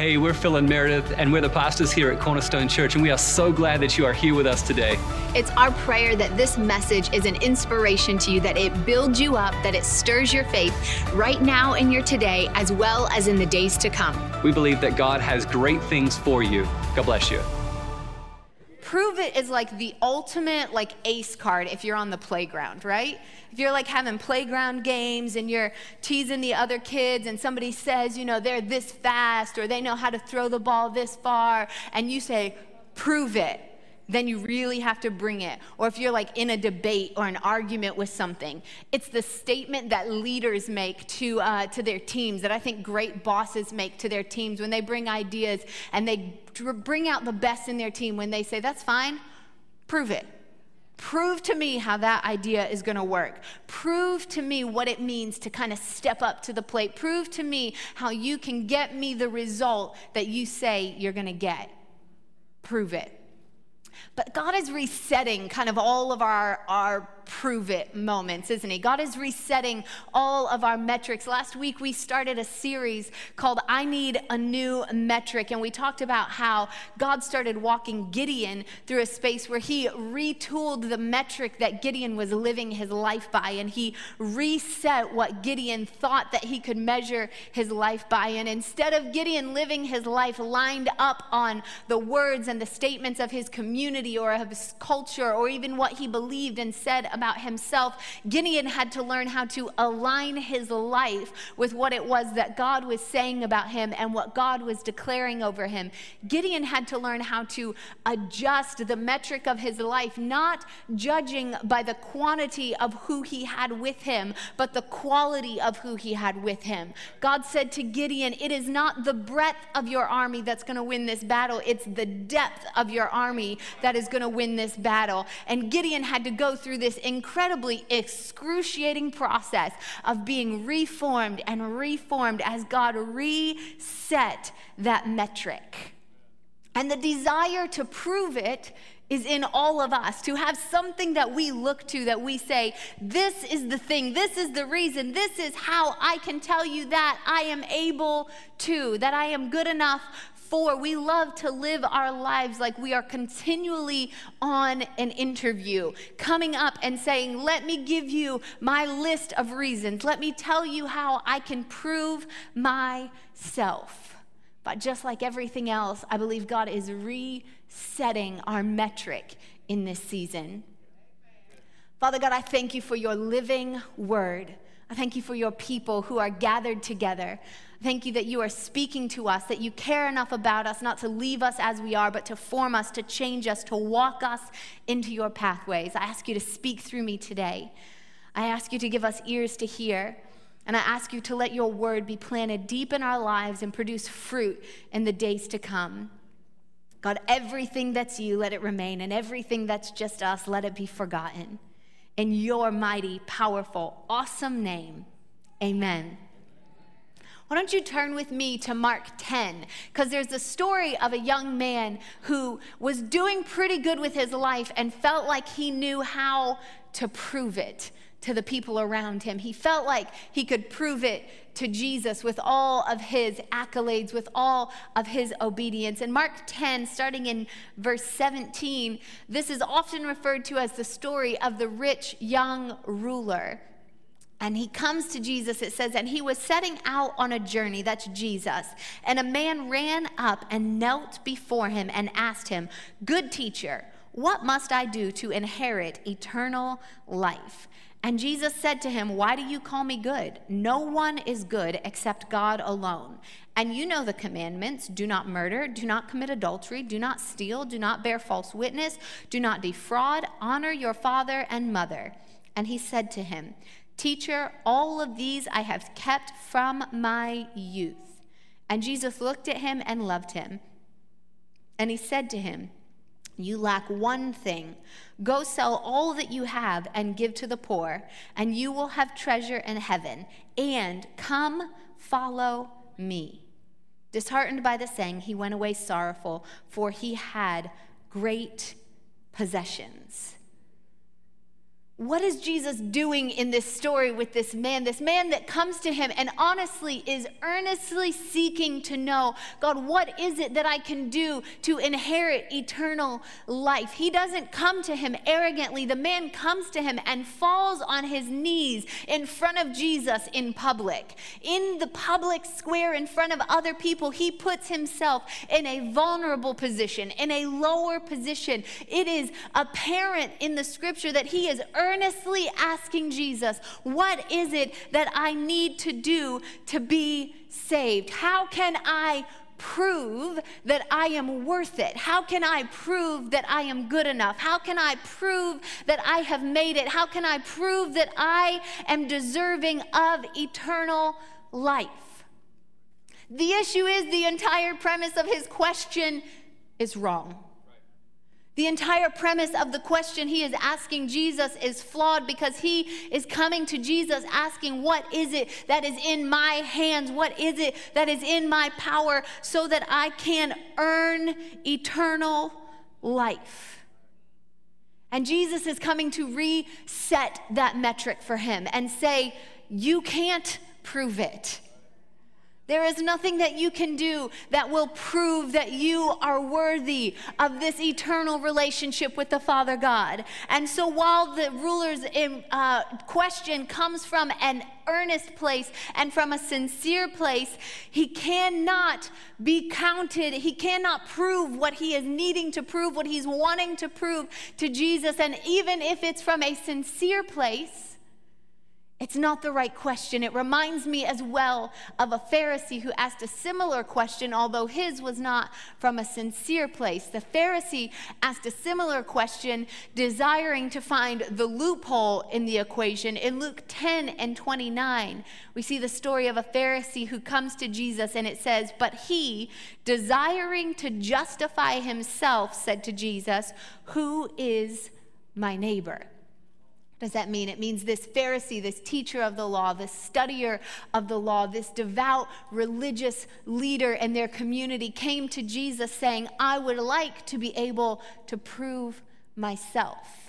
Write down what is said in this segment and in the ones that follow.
Hey, we're Phil and Meredith, and we're the pastors here at Cornerstone Church, and we are so glad that you are here with us today. It's our prayer that this message is an inspiration to you, that it builds you up, that it stirs your faith right now in your today, as well as in the days to come. We believe that God has great things for you. God bless you. Prove it is like the ultimate like ace card if you're on the playground, right? If you're like having playground games and you're teasing the other kids and somebody says, you know, they're this fast or they know how to throw the ball this far and you say, prove it then you really have to bring it. Or if you're like in a debate or an argument with something, it's the statement that leaders make to, uh, to their teams that I think great bosses make to their teams when they bring ideas and they bring out the best in their team when they say, That's fine, prove it. Prove to me how that idea is going to work. Prove to me what it means to kind of step up to the plate. Prove to me how you can get me the result that you say you're going to get. Prove it. But God is resetting kind of all of our, our prove it moments, isn't He? God is resetting all of our metrics. Last week we started a series called I Need a New Metric, and we talked about how God started walking Gideon through a space where he retooled the metric that Gideon was living his life by, and he reset what Gideon thought that he could measure his life by. And instead of Gideon living his life lined up on the words and the statements of his community or of his culture or even what he believed and said about himself, Gideon had to learn how to align his life with what it was that God was saying about him and what God was declaring over him. Gideon had to learn how to adjust the metric of his life, not judging by the quantity of who he had with him, but the quality of who he had with him. God said to Gideon, It is not the breadth of your army that's going to win this battle, it's the depth of your army that is going to win this battle. And Gideon had to go through this incredibly excruciating process of being reformed and reformed as God reset that metric. And the desire to prove it is in all of us to have something that we look to that we say, This is the thing, this is the reason, this is how I can tell you that I am able to, that I am good enough We love to live our lives like we are continually on an interview, coming up and saying, Let me give you my list of reasons. Let me tell you how I can prove myself. But just like everything else, I believe God is resetting our metric in this season. Father God, I thank you for your living word. I thank you for your people who are gathered together. Thank you that you are speaking to us, that you care enough about us not to leave us as we are, but to form us, to change us, to walk us into your pathways. I ask you to speak through me today. I ask you to give us ears to hear. And I ask you to let your word be planted deep in our lives and produce fruit in the days to come. God, everything that's you, let it remain, and everything that's just us, let it be forgotten. In your mighty, powerful, awesome name, amen. Why don't you turn with me to Mark 10? Because there's a story of a young man who was doing pretty good with his life and felt like he knew how to prove it to the people around him. He felt like he could prove it to Jesus with all of his accolades, with all of his obedience. In Mark 10, starting in verse 17, this is often referred to as the story of the rich young ruler. And he comes to Jesus, it says, and he was setting out on a journey, that's Jesus. And a man ran up and knelt before him and asked him, Good teacher, what must I do to inherit eternal life? And Jesus said to him, Why do you call me good? No one is good except God alone. And you know the commandments do not murder, do not commit adultery, do not steal, do not bear false witness, do not defraud, honor your father and mother. And he said to him, Teacher, all of these I have kept from my youth. And Jesus looked at him and loved him. And he said to him, You lack one thing. Go sell all that you have and give to the poor, and you will have treasure in heaven. And come, follow me. Disheartened by the saying, he went away sorrowful, for he had great possessions. What is Jesus doing in this story with this man? This man that comes to him and honestly is earnestly seeking to know God, what is it that I can do to inherit eternal life? He doesn't come to him arrogantly. The man comes to him and falls on his knees in front of Jesus in public. In the public square, in front of other people, he puts himself in a vulnerable position, in a lower position. It is apparent in the scripture that he is earnestly earnestly asking Jesus, What is it that I need to do to be saved? How can I prove that I am worth it? How can I prove that I am good enough? How can I prove that I have made it? How can I prove that I am deserving of eternal life? The issue is the entire premise of his question is wrong. The entire premise of the question he is asking Jesus is flawed because he is coming to Jesus asking, What is it that is in my hands? What is it that is in my power so that I can earn eternal life? And Jesus is coming to reset that metric for him and say, You can't prove it. There is nothing that you can do that will prove that you are worthy of this eternal relationship with the Father God. And so, while the ruler's uh, question comes from an earnest place and from a sincere place, he cannot be counted. He cannot prove what he is needing to prove, what he's wanting to prove to Jesus. And even if it's from a sincere place, it's not the right question. It reminds me as well of a Pharisee who asked a similar question, although his was not from a sincere place. The Pharisee asked a similar question, desiring to find the loophole in the equation. In Luke 10 and 29, we see the story of a Pharisee who comes to Jesus, and it says, But he, desiring to justify himself, said to Jesus, Who is my neighbor? Does that mean? It means this Pharisee, this teacher of the law, this studier of the law, this devout religious leader in their community came to Jesus saying, I would like to be able to prove myself.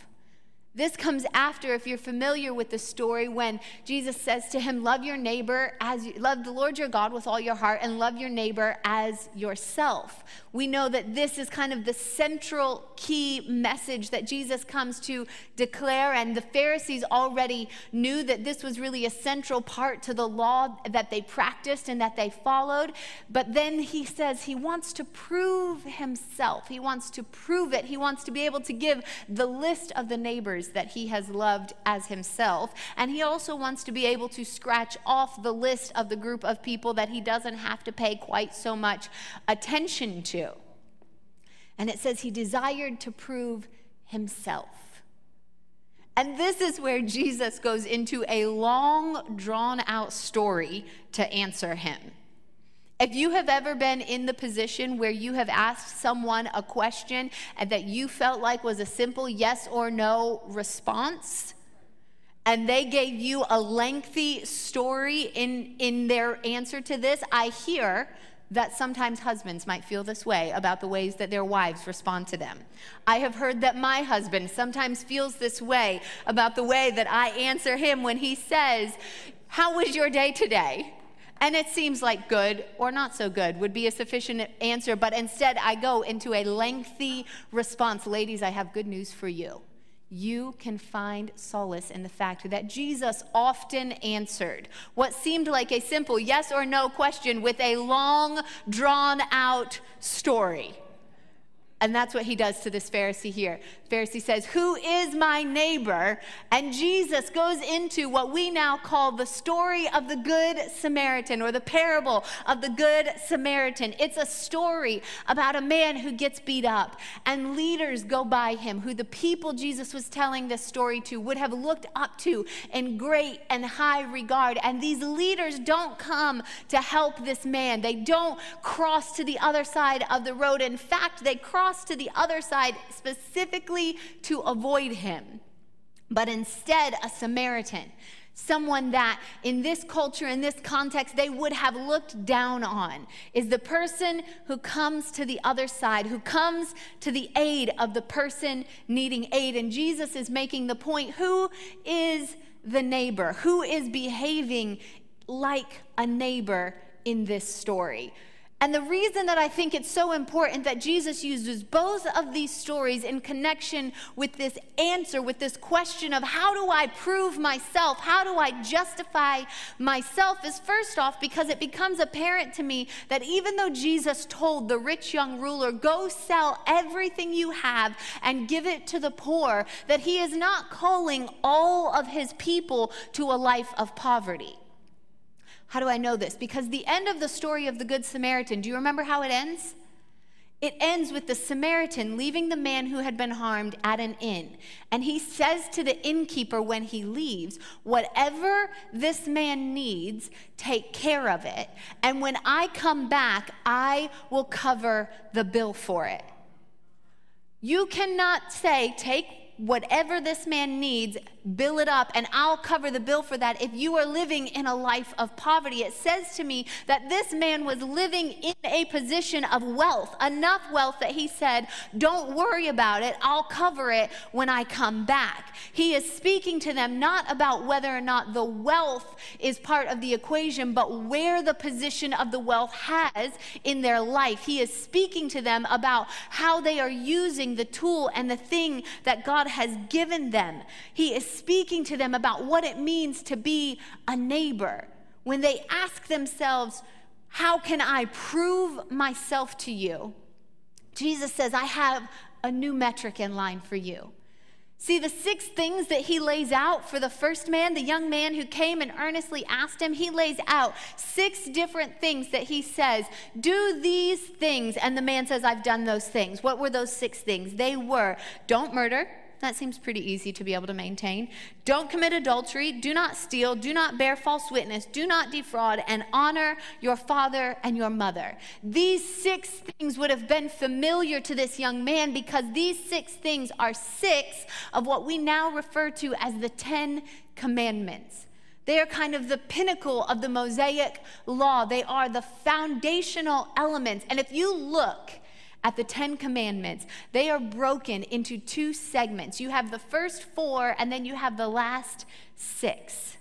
This comes after, if you're familiar with the story, when Jesus says to him, Love your neighbor as you, love the Lord your God with all your heart and love your neighbor as yourself. We know that this is kind of the central key message that Jesus comes to declare. And the Pharisees already knew that this was really a central part to the law that they practiced and that they followed. But then he says he wants to prove himself, he wants to prove it, he wants to be able to give the list of the neighbors others that he has loved as himself. And he also wants to be able to scratch off the list of the group of people that he doesn't have to pay quite so much attention to. And it says he desired to prove himself. And this is where Jesus goes into a long, drawn out story to answer him. If you have ever been in the position where you have asked someone a question that you felt like was a simple yes or no response, and they gave you a lengthy story in, in their answer to this, I hear that sometimes husbands might feel this way about the ways that their wives respond to them. I have heard that my husband sometimes feels this way about the way that I answer him when he says, How was your day today? And it seems like good or not so good would be a sufficient answer, but instead I go into a lengthy response. Ladies, I have good news for you. You can find solace in the fact that Jesus often answered what seemed like a simple yes or no question with a long, drawn out story. And that's what he does to this Pharisee here. Pharisee says, Who is my neighbor? And Jesus goes into what we now call the story of the Good Samaritan or the parable of the Good Samaritan. It's a story about a man who gets beat up, and leaders go by him who the people Jesus was telling this story to would have looked up to in great and high regard. And these leaders don't come to help this man, they don't cross to the other side of the road. In fact, they cross cross to the other side specifically to avoid him. But instead, a Samaritan someone that in this culture, in this context, they would have looked down on, is the person who comes to the other side, who comes to the aid of the person needing aid. And Jesus is making the point who is the neighbor? Who is behaving like a neighbor in this story? And the reason that I think it's so important that Jesus uses both of these stories in connection with this answer, with this question of how do I prove myself? How do I justify myself? Is first off because it becomes apparent to me that even though Jesus told the rich young ruler, go sell everything you have and give it to the poor, that he is not calling all of his people to a life of poverty. How do I know this? Because the end of the story of the Good Samaritan, do you remember how it ends? It ends with the Samaritan leaving the man who had been harmed at an inn. And he says to the innkeeper when he leaves, Whatever this man needs, take care of it. And when I come back, I will cover the bill for it. You cannot say, Take whatever this man needs, bill it up, and I'll cover the bill for that if you are living in a life of poverty. It says to me that this man was living in a position of wealth, enough wealth that he said, Don't worry about it, I'll cover it when I come back. He is speaking to them not about whether or not the wealth is part of the equation, but where the position of the wealth has in their life. He is speaking to them about how they are using the tool and the thing that God has given them. He is speaking to them about what it means to be a neighbor. When they ask themselves, How can I prove myself to you? Jesus says, I have a new metric in line for you. See, the six things that he lays out for the first man, the young man who came and earnestly asked him, he lays out six different things that he says, Do these things. And the man says, I've done those things. What were those six things? They were don't murder, that seems pretty easy to be able to maintain. Don't commit adultery. Do not steal. Do not bear false witness. Do not defraud. And honor your father and your mother. These six things would have been familiar to this young man because these six things are six of what we now refer to as the Ten Commandments. They are kind of the pinnacle of the Mosaic law. They are the foundational elements. And if you look at the Ten Commandments, they are broken into two segments. You have the first four, and then you have the last six.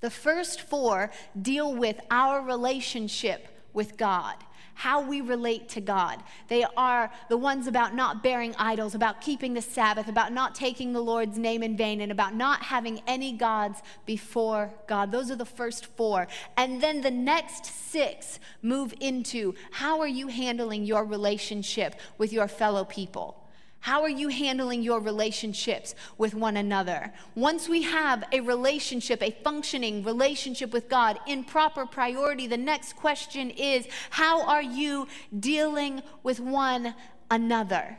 The first four deal with our relationship with God how we relate to God. They are the ones about not bearing idols, about keeping the Sabbath, about not taking the Lord's name in vain, and about not having any gods before God. Those are the first four. And then the next six move into how are you handling your relationship with your fellow people? How are you handling your relationships with one another? Once we have a relationship, a functioning relationship with God in proper priority, the next question is how are you dealing with one another?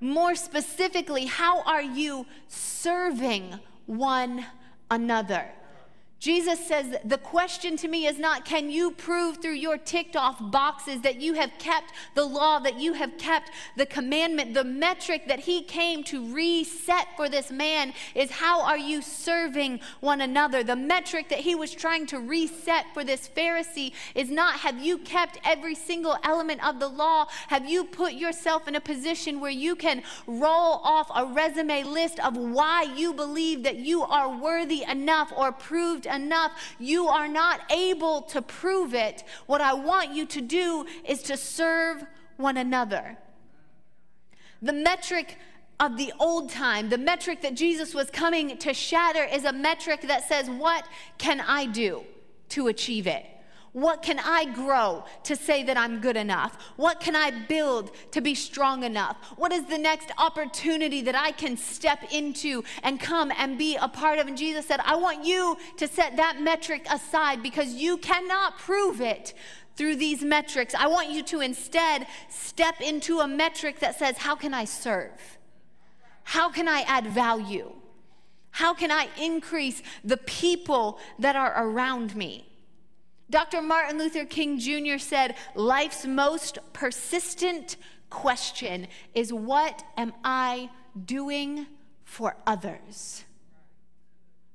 More specifically, how are you serving one another? Jesus says, The question to me is not, can you prove through your ticked off boxes that you have kept the law, that you have kept the commandment? The metric that he came to reset for this man is, how are you serving one another? The metric that he was trying to reset for this Pharisee is not, have you kept every single element of the law? Have you put yourself in a position where you can roll off a resume list of why you believe that you are worthy enough or proved enough. You are not able to prove it. What I want you to do is to serve one another. The metric of the old time, the metric that Jesus was coming to shatter, is a metric that says, What can I do to achieve it? What can I grow to say that I'm good enough? What can I build to be strong enough? What is the next opportunity that I can step into and come and be a part of? And Jesus said, I want you to set that metric aside because you cannot prove it through these metrics. I want you to instead step into a metric that says, How can I serve? How can I add value? How can I increase the people that are around me? Dr. Martin Luther King Jr. said, Life's most persistent question is what am I doing for others?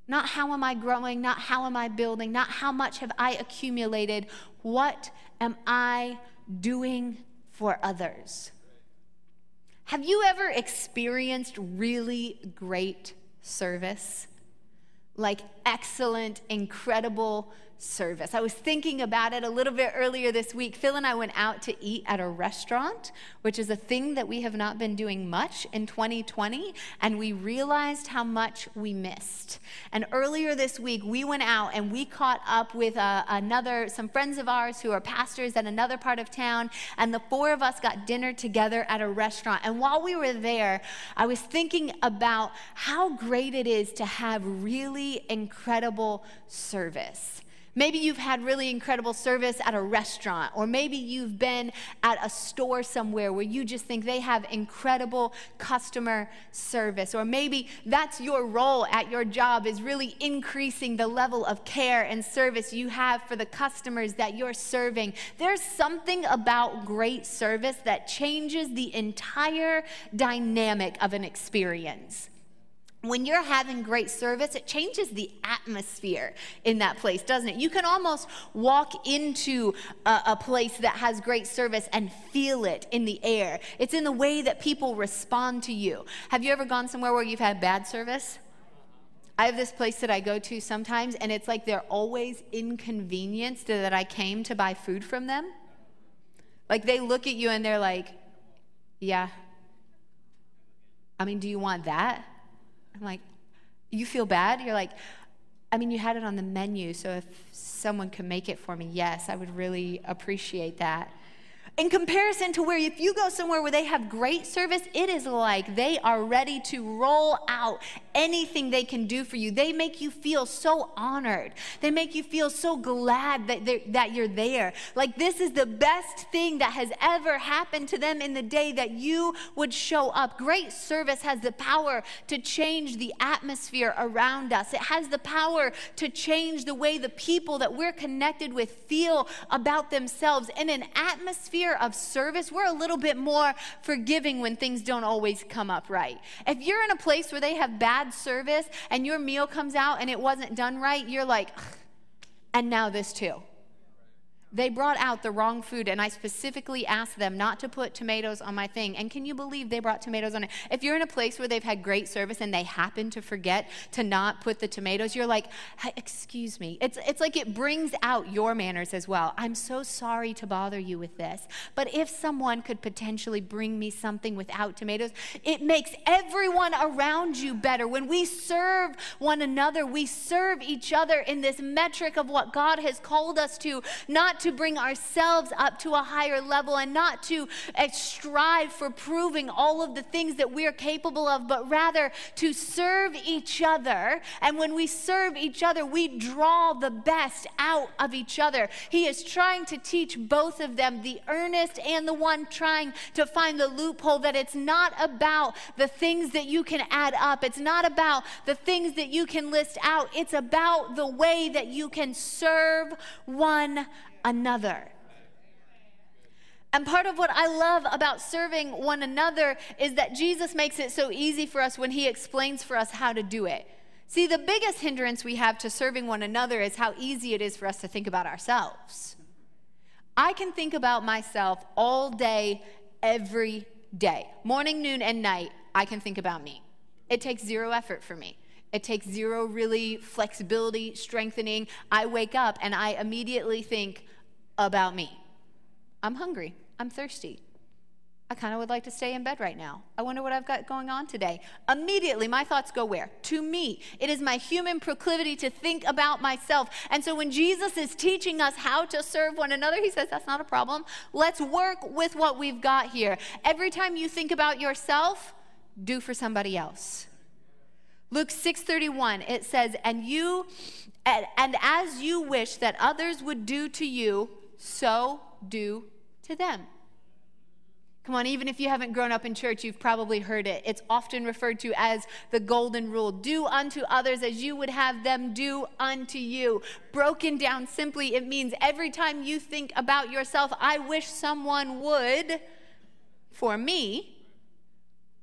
Not how am I growing, not how am I building, not how much have I accumulated. What am I doing for others? Have you ever experienced really great service? Like excellent, incredible service. I was thinking about it a little bit earlier this week. Phil and I went out to eat at a restaurant, which is a thing that we have not been doing much in 2020, and we realized how much we missed. And earlier this week, we went out and we caught up with uh, another, some friends of ours who are pastors at another part of town, and the four of us got dinner together at a restaurant. And while we were there, I was thinking about how great it is to have really incredible service. Maybe you've had really incredible service at a restaurant, or maybe you've been at a store somewhere where you just think they have incredible customer service, or maybe that's your role at your job is really increasing the level of care and service you have for the customers that you're serving. There's something about great service that changes the entire dynamic of an experience when you're having great service, it changes the atmosphere in that place, doesn't it? You can almost walk into a, a, place that has great service and feel it in the air. It's in the way that people respond to you. Have you ever gone somewhere where you've had bad service? I have this place that I go to sometimes, and it's like they're always inconvenienced that I came to buy food from them. Like they look at you and they're like, yeah. I mean, do you want that? I'm like, you feel bad? You're like, I mean, you had it on the menu, so if someone could make it for me, yes, I would really appreciate that. In comparison to where if you go somewhere where they have great service, it is like they are ready to roll out anything they can do for you. They make you feel so honored. They make you feel so glad that, that you're there. Like this is the best thing that has ever happened to them in the day that you would show up. Great service has the power to change the atmosphere around us, it has the power to change the way the people that we're connected with feel about themselves. In an atmosphere of service, we're a little bit more forgiving when things don't always come up right. If you're in a place where they have bad service and your meal comes out and it wasn't done right, you're like, and now this too they brought out the wrong food and i specifically asked them not to put tomatoes on my thing. And can you believe they brought tomatoes on it? If you're in a place where they've had great service and they happen to forget to not put the tomatoes you're like hey, excuse me. It's, it's like it brings out your manners as well. I'm so sorry to bother you with this but if someone could potentially bring me something without tomatoes it makes everyone around you better. When we serve one another we serve each other in this metric of what god has called us to not to bring ourselves up to a higher level and not to uh, strive for proving all of the things that we're capable of, but rather to serve each other. And when we serve each other, we draw the best out of each other. He is trying to teach both of them, the earnest and the one trying to find the loophole, that it's not about the things that you can add up, it's not about the things that you can list out, it's about the way that you can serve one another. And part of what I love about serving one another is that Jesus makes it so easy for us when he explains for us how to do it. See, the biggest hindrance we have to serving one another is how easy it is for us to think about ourselves. I can think about myself all day, every day. Morning, noon, and night, I can think about me. It takes zero effort for me. It takes zero really flexibility, strengthening. I wake up and I immediately think about me. I'm hungry. I'm thirsty. I kind of would like to stay in bed right now. I wonder what I've got going on today. Immediately, my thoughts go where? To me. It is my human proclivity to think about myself. And so when Jesus is teaching us how to serve one another, he says, That's not a problem. Let's work with what we've got here. Every time you think about yourself, do for somebody else. Luke 6:31 it says and you and, and as you wish that others would do to you so do to them. Come on, even if you haven't grown up in church, you've probably heard it. It's often referred to as the golden rule do unto others as you would have them do unto you. Broken down simply, it means every time you think about yourself, I wish someone would, for me,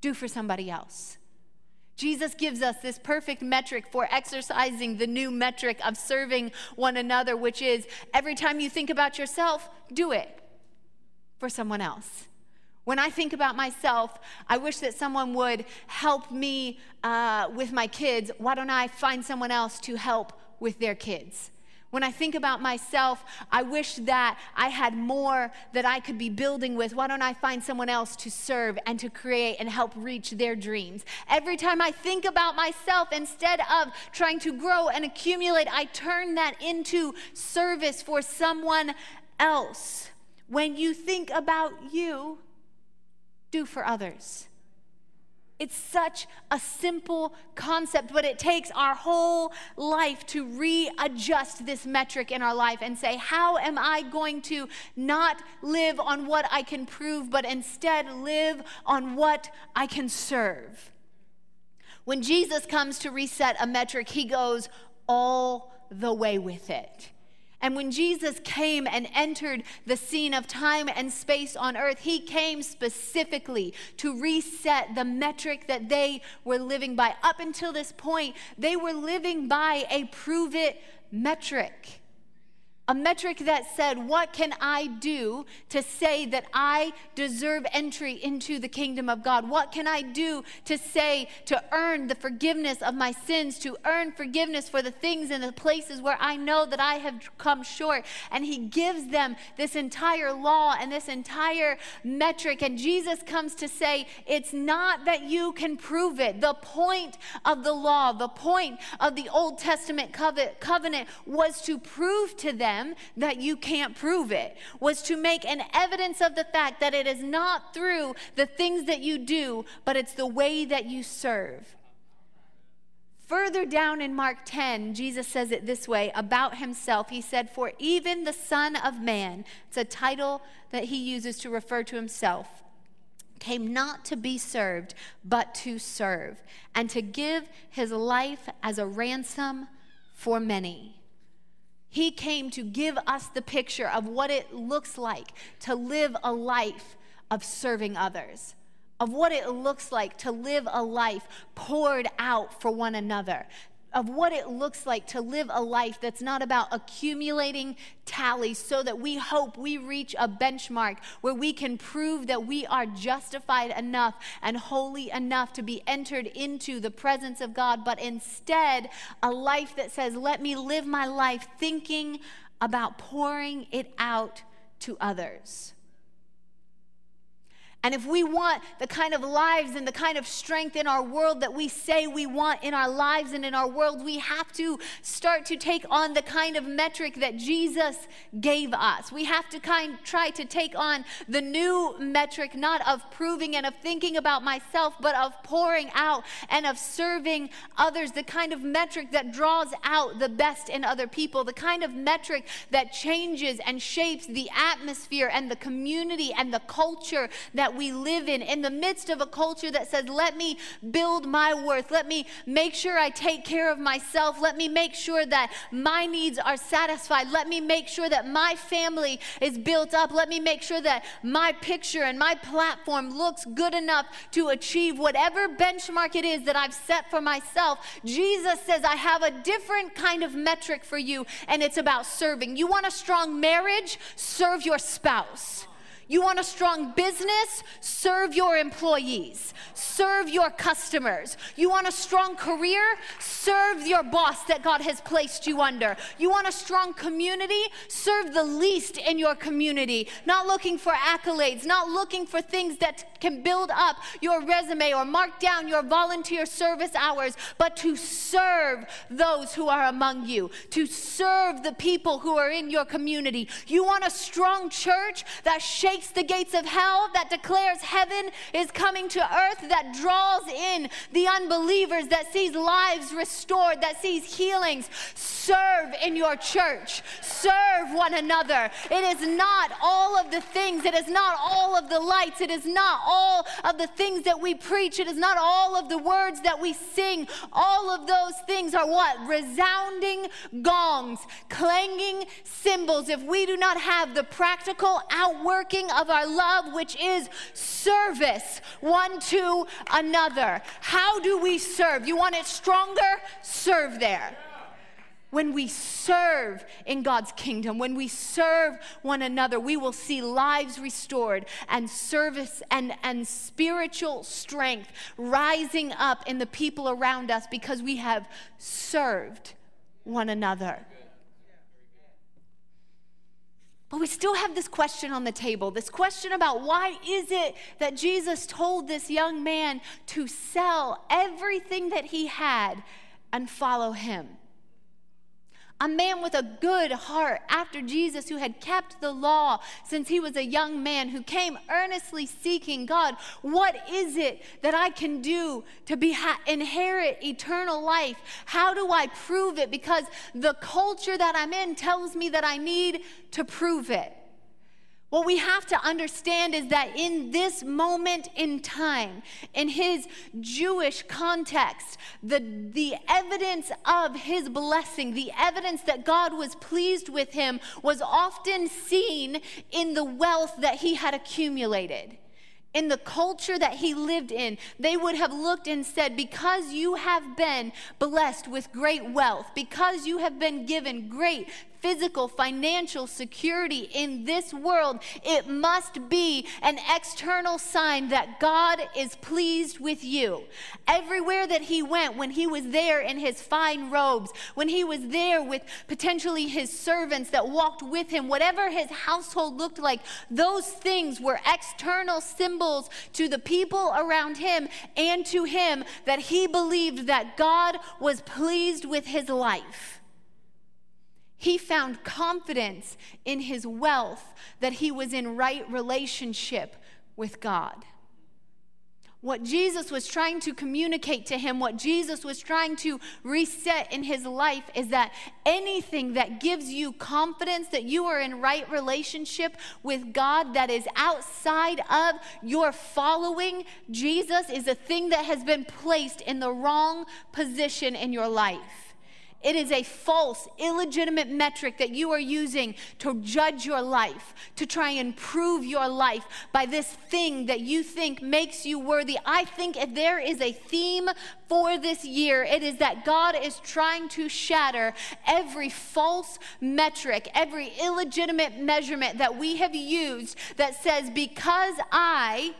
do for somebody else. Jesus gives us this perfect metric for exercising the new metric of serving one another, which is every time you think about yourself, do it for someone else. When I think about myself, I wish that someone would help me uh, with my kids. Why don't I find someone else to help with their kids? When I think about myself, I wish that I had more that I could be building with. Why don't I find someone else to serve and to create and help reach their dreams? Every time I think about myself, instead of trying to grow and accumulate, I turn that into service for someone else. When you think about you, do for others. It's such a simple concept, but it takes our whole life to readjust this metric in our life and say, How am I going to not live on what I can prove, but instead live on what I can serve? When Jesus comes to reset a metric, he goes all the way with it. And when Jesus came and entered the scene of time and space on earth, he came specifically to reset the metric that they were living by. Up until this point, they were living by a prove it metric a metric that said, What can I do to say that I deserve entry into the kingdom of God? What can I do to say to earn the forgiveness of my sins, to earn forgiveness for the things and the places where I know that I have come short? And He gives them this entire law and this entire metric. And Jesus comes to say, It's not that you can prove it. The point of the law, the point of the Old Testament covenant was to prove to them them that you can't prove it, was to make an evidence of the fact that it is not through the things that you do, but it's the way that you serve. Further down in Mark 10, Jesus says it this way about himself. He said, For even the Son of Man, it's a title that he uses to refer to himself, came not to be served, but to serve, and to give his life as a ransom for many. He came to give us the picture of what it looks like to live a life of serving others, of what it looks like to live a life poured out for one another, of what it looks like to live a life that's not about accumulating tallies so that we hope we reach a benchmark where we can prove that we are justified enough and holy enough to be entered into the presence of God, but instead a life that says, let me live my life thinking about pouring it out to others. And if we want the kind of lives and the kind of strength in our world that we say we want in our lives and in our world, we have to start to take on the kind of metric that Jesus gave us. We have to kind try to take on the new metric not of proving and of thinking about myself, but of pouring out and of serving others, the kind of metric that draws out the best in other people, the kind of metric that changes and shapes the atmosphere and the community and the culture that that we live in, in the midst of a culture that says, let me build my worth, let me make sure I take care of myself, let me make sure that my needs are satisfied, let me make sure that my family is built up, let me make sure that my picture and my platform looks good enough to achieve whatever benchmark it is that I've set for myself. Jesus says, I have a different kind of metric for you, and it's about serving. You want a strong marriage? Serve your spouse. You want a strong business? Serve your employees, serve your customers. You want a strong career? Serve your boss that God has placed you under. You want a strong community? Serve the least in your community. Not looking for accolades, not looking for things that can build up your resume or mark down your volunteer service hours, but to serve those who are among you, to serve the people who are in your community. You want a strong church that shakes the gates of hell, that declares heaven is coming to earth, that draws in the unbelievers, that sees lives restored, that sees healings. Serve in your church, serve one another. It is not all of the things, it is not all of the lights, it is not all of the things that we preach, it is not all of the words that we sing. All of those things are what? Resounding gongs, clanging cymbals. If we do not have the practical outworking of our love, which is service one to another, how do we serve? You want it stronger? Serve there when we serve in God's kingdom, when we serve one another, we will see lives restored and service and, and spiritual strength rising up in the people around us because we have served one another. But we still have this question on the table this question about why is it that Jesus told this young man to sell everything that he had and follow him? A man with a good heart after Jesus who had kept the law since he was a young man, who came earnestly seeking God, what is it that I can do to be inherit eternal life? How do I prove it? Because the culture that I'm in tells me that I need to prove it. What we have to understand is that in this moment in time, in his Jewish context, the, the evidence of his blessing, the evidence that God was pleased with him, was often seen in the wealth that he had accumulated. In the culture that he lived in, they would have looked and said, Because you have been blessed with great wealth, because you have been given great physical, financial security in this world, it must be an external sign that God is pleased with you. Everywhere that he went, when he was there in his fine robes, when he was there with potentially his servants that walked with him, whatever his household looked like, those things were external symbols to the people around him and to him that he believed that God was pleased with his life. He found confidence in his wealth that he was in right relationship with God. What Jesus was trying to communicate to him, what Jesus was trying to reset in his life is that anything that gives you confidence that you are in right relationship with God that is outside of your following Jesus is a thing that has been placed in the wrong position in your life. It is a false, illegitimate metric that you are using to judge your life, to try and prove your life by this thing that you think makes you worthy. I think if there is a theme for this year, it is that God is trying to shatter every false metric, every illegitimate measurement that we have used that says, because I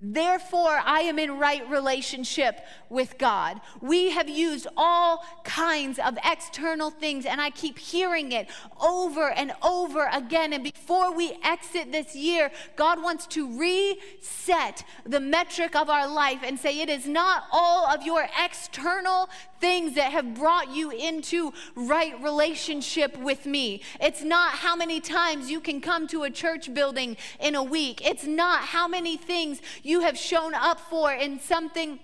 Therefore, I am in right relationship with God. We have used all kinds of external things, and I keep hearing it over and over again. And before we exit this year, God wants to reset the metric of our life and say, It is not all of your external things that have brought you into right relationship with me. It's not how many times you can come to a church building in a week. It's not how many things you have shown up for in something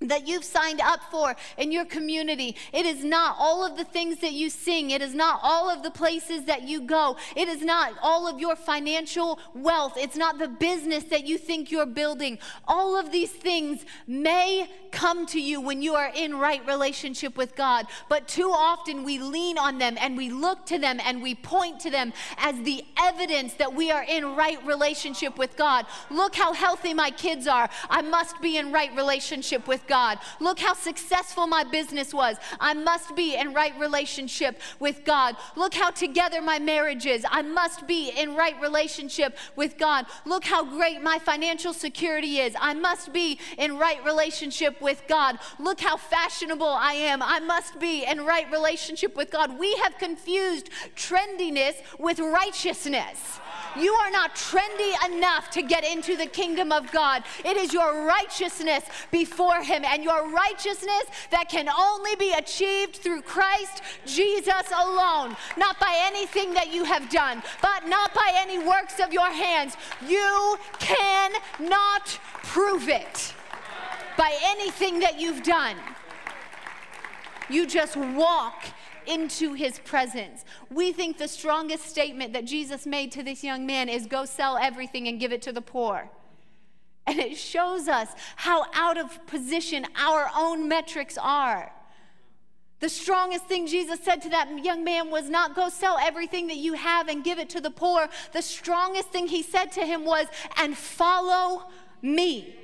that you've signed up for in your community. It is not all of the things that you sing. It is not all of the places that you go. It is not all of your financial wealth. It's not the business that you think you're building. All of these things may come to you when you are in right relationship with God, but too often we lean on them and we look to them and we point to them as the evidence that we are in right relationship with God. Look how healthy my kids are. I must be in right relationship with God. God. Look how successful my business was. I must be in right relationship with God. Look how together my marriage is. I must be in right relationship with God. Look how great my financial security is. I must be in right relationship with God. Look how fashionable I am. I must be in right relationship with God. We have confused trendiness with righteousness. You are not trendy enough to get into the kingdom of God. It is your righteousness before Him and your righteousness that can only be achieved through Christ Jesus alone, not by anything that you have done, but not by any works of your hands. You cannot prove it by anything that you've done. You just walk into his presence. We think the strongest statement that Jesus made to this young man is go sell everything and give it to the poor. And it shows us how out of position our own metrics are. The strongest thing Jesus said to that young man was not go sell everything that you have and give it to the poor. The strongest thing he said to him was, and follow me.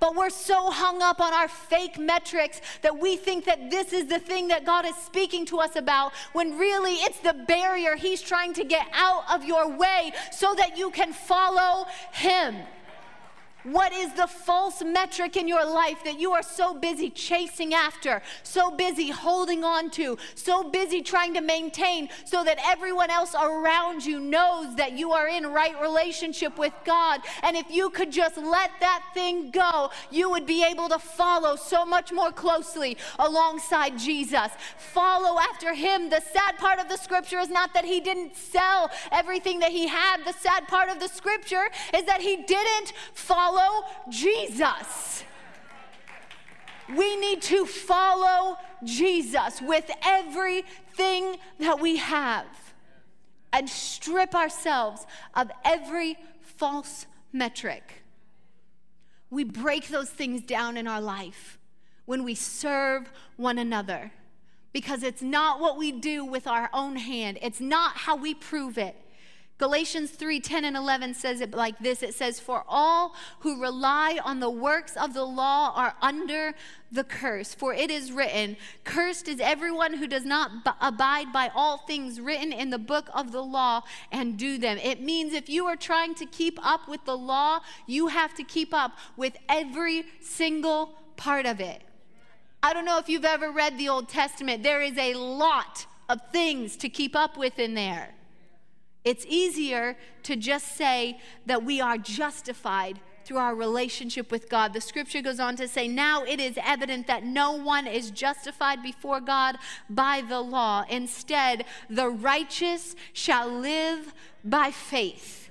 But we're so hung up on our fake metrics that we think that this is the thing that God is speaking to us about, when really it's the barrier He's trying to get out of your way so that you can follow Him. What is the false metric in your life that you are so busy chasing after, so busy holding on to, so busy trying to maintain so that everyone else around you knows that you are in right relationship with God? And if you could just let that thing go, you would be able to follow so much more closely alongside Jesus. Follow after him. The sad part of the scripture is not that he didn't sell everything that he had, the sad part of the scripture is that he didn't follow follow Jesus. We need to follow Jesus with everything that we have and strip ourselves of every false metric. We break those things down in our life when we serve one another because it's not what we do with our own hand, it's not how we prove it. Galatians 3 10 and 11 says it like this it says, For all who rely on the works of the law are under the curse. For it is written, Cursed is everyone who does not b- abide by all things written in the book of the law and do them. It means if you are trying to keep up with the law, you have to keep up with every single part of it. I don't know if you've ever read the Old Testament, there is a lot of things to keep up with in there. It's easier to just say that we are justified through our relationship with God. The scripture goes on to say, Now it is evident that no one is justified before God by the law. Instead, the righteous shall live by faith.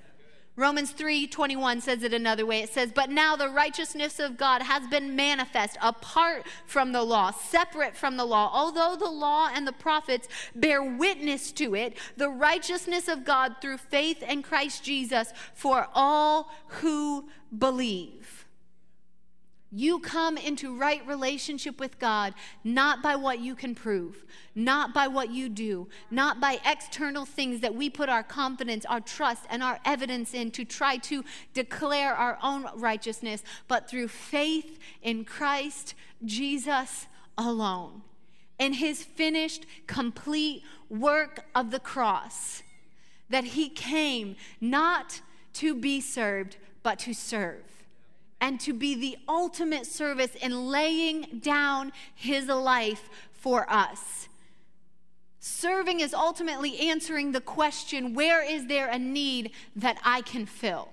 Romans 3:21 says it another way. It says, "But now the righteousness of God has been manifest apart from the law, separate from the law. Although the law and the prophets bear witness to it, the righteousness of God through faith in Christ Jesus for all who believe." You come into right relationship with God not by what you can prove, not by what you do, not by external things that we put our confidence, our trust, and our evidence in to try to declare our own righteousness, but through faith in Christ Jesus alone. In his finished, complete work of the cross, that he came not to be served, but to serve and to be the ultimate service in laying down his life for us. Serving is ultimately answering the question where is there a need that I can fill?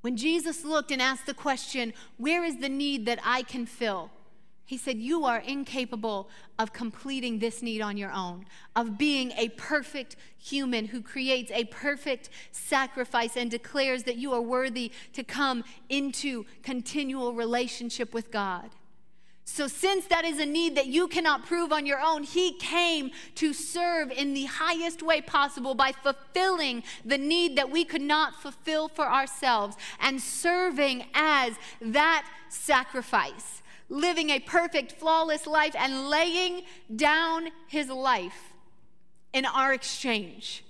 When Jesus looked and asked the question, where is the need that I can fill? He said, You are incapable of completing this need on your own, of being a perfect human who creates a perfect sacrifice and declares that you are worthy to come into continual relationship with God. So, since that is a need that you cannot prove on your own, He came to serve in the highest way possible by fulfilling the need that we could not fulfill for ourselves and serving as that sacrifice living a perfect, flawless life and laying down his life in our exchange.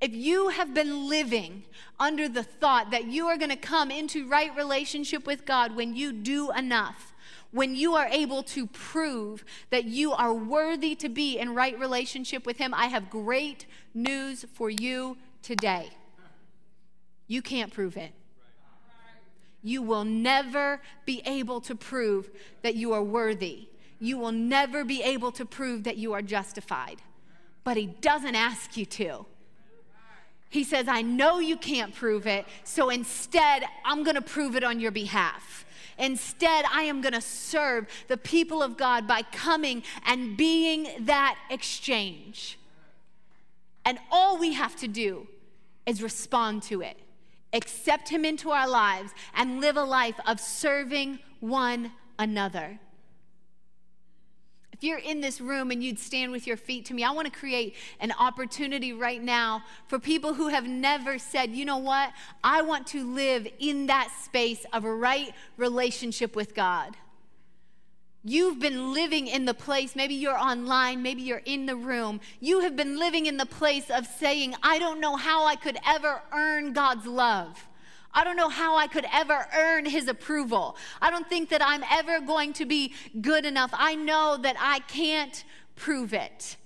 If you have been living under the thought that you are going to come into right relationship with God when you do enough, when you are able to prove that you are worthy to be in right relationship with Him, I have great news for you today. You can't prove it you will never be able to prove that you are worthy. You will never be able to prove that you are justified. But He doesn't ask you to. He says, I know you can't prove it, so instead, I'm gonna prove it on your behalf. Instead, I am gonna serve the people of God by coming and being that exchange. And all we have to do is respond to it accept Him into our lives, and live a life of serving one another. If you're in this room and you'd stand with your feet to me, I want to create an opportunity right now for people who have never said, you know what? I want to live in that space of a right relationship with God. You've been living in the place, maybe you're online, maybe you're in the room. You have been living in the place of saying, I don't know how I could ever earn God's love. I don't know how I could ever earn his approval. I don't think that I'm ever going to be good enough. I know that I can't prove it.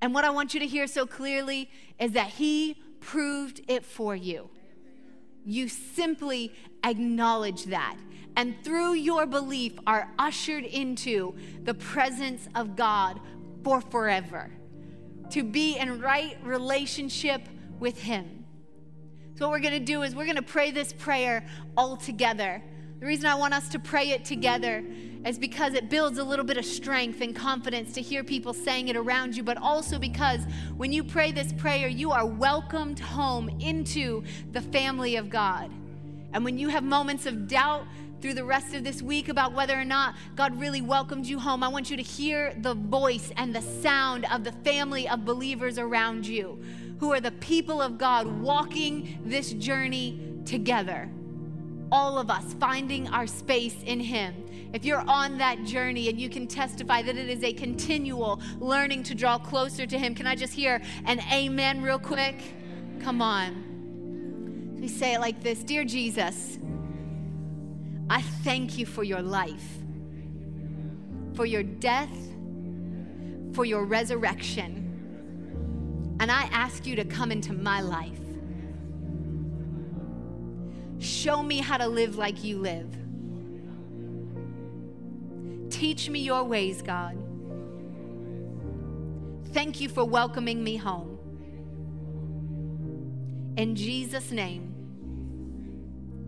And what I want you to hear so clearly is that he proved it for you. You simply acknowledge that. And through your belief, are ushered into the presence of God for forever, to be in right relationship with Him. So, what we're to do is we're to pray this prayer all together. The reason I want us to pray it together is because it builds a little bit of strength and confidence to hear people saying it around you, but also because when you pray this prayer, you are welcomed home into the family of God. And when you have moments of doubt, through the rest of this week about whether or not God really welcomed you home. I want you to hear the voice and the sound of the family of believers around you who are the people of God walking this journey together. All of us finding our space in Him. If you're on that journey and you can testify that it is a continual learning to draw closer to Him, can I just hear an amen real quick? Come on. We say it like this Dear Jesus, I thank you for your life, for your death, for your resurrection and I ask you to come into my life. Show me how to live like you live. Teach me your ways, God. Thank you for welcoming me home. In Jesus' name,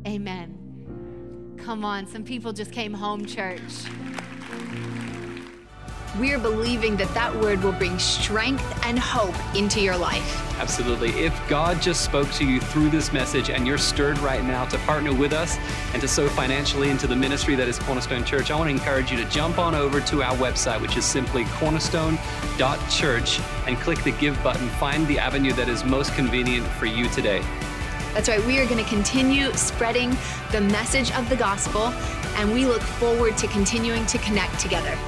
amen. Come on, some people just came home, church we're believing that that word will bring strength and hope into your life. Absolutely. If God just spoke to you through this message and you're stirred right now to partner with us and to sow financially into the ministry that is Cornerstone Church, I want to encourage you to jump on over to our website, which is simply cornerstone.church, and click the give button. Find the avenue that is most convenient for you today. That's right. We are going to continue spreading the message of the gospel, and we look forward to continuing to connect together.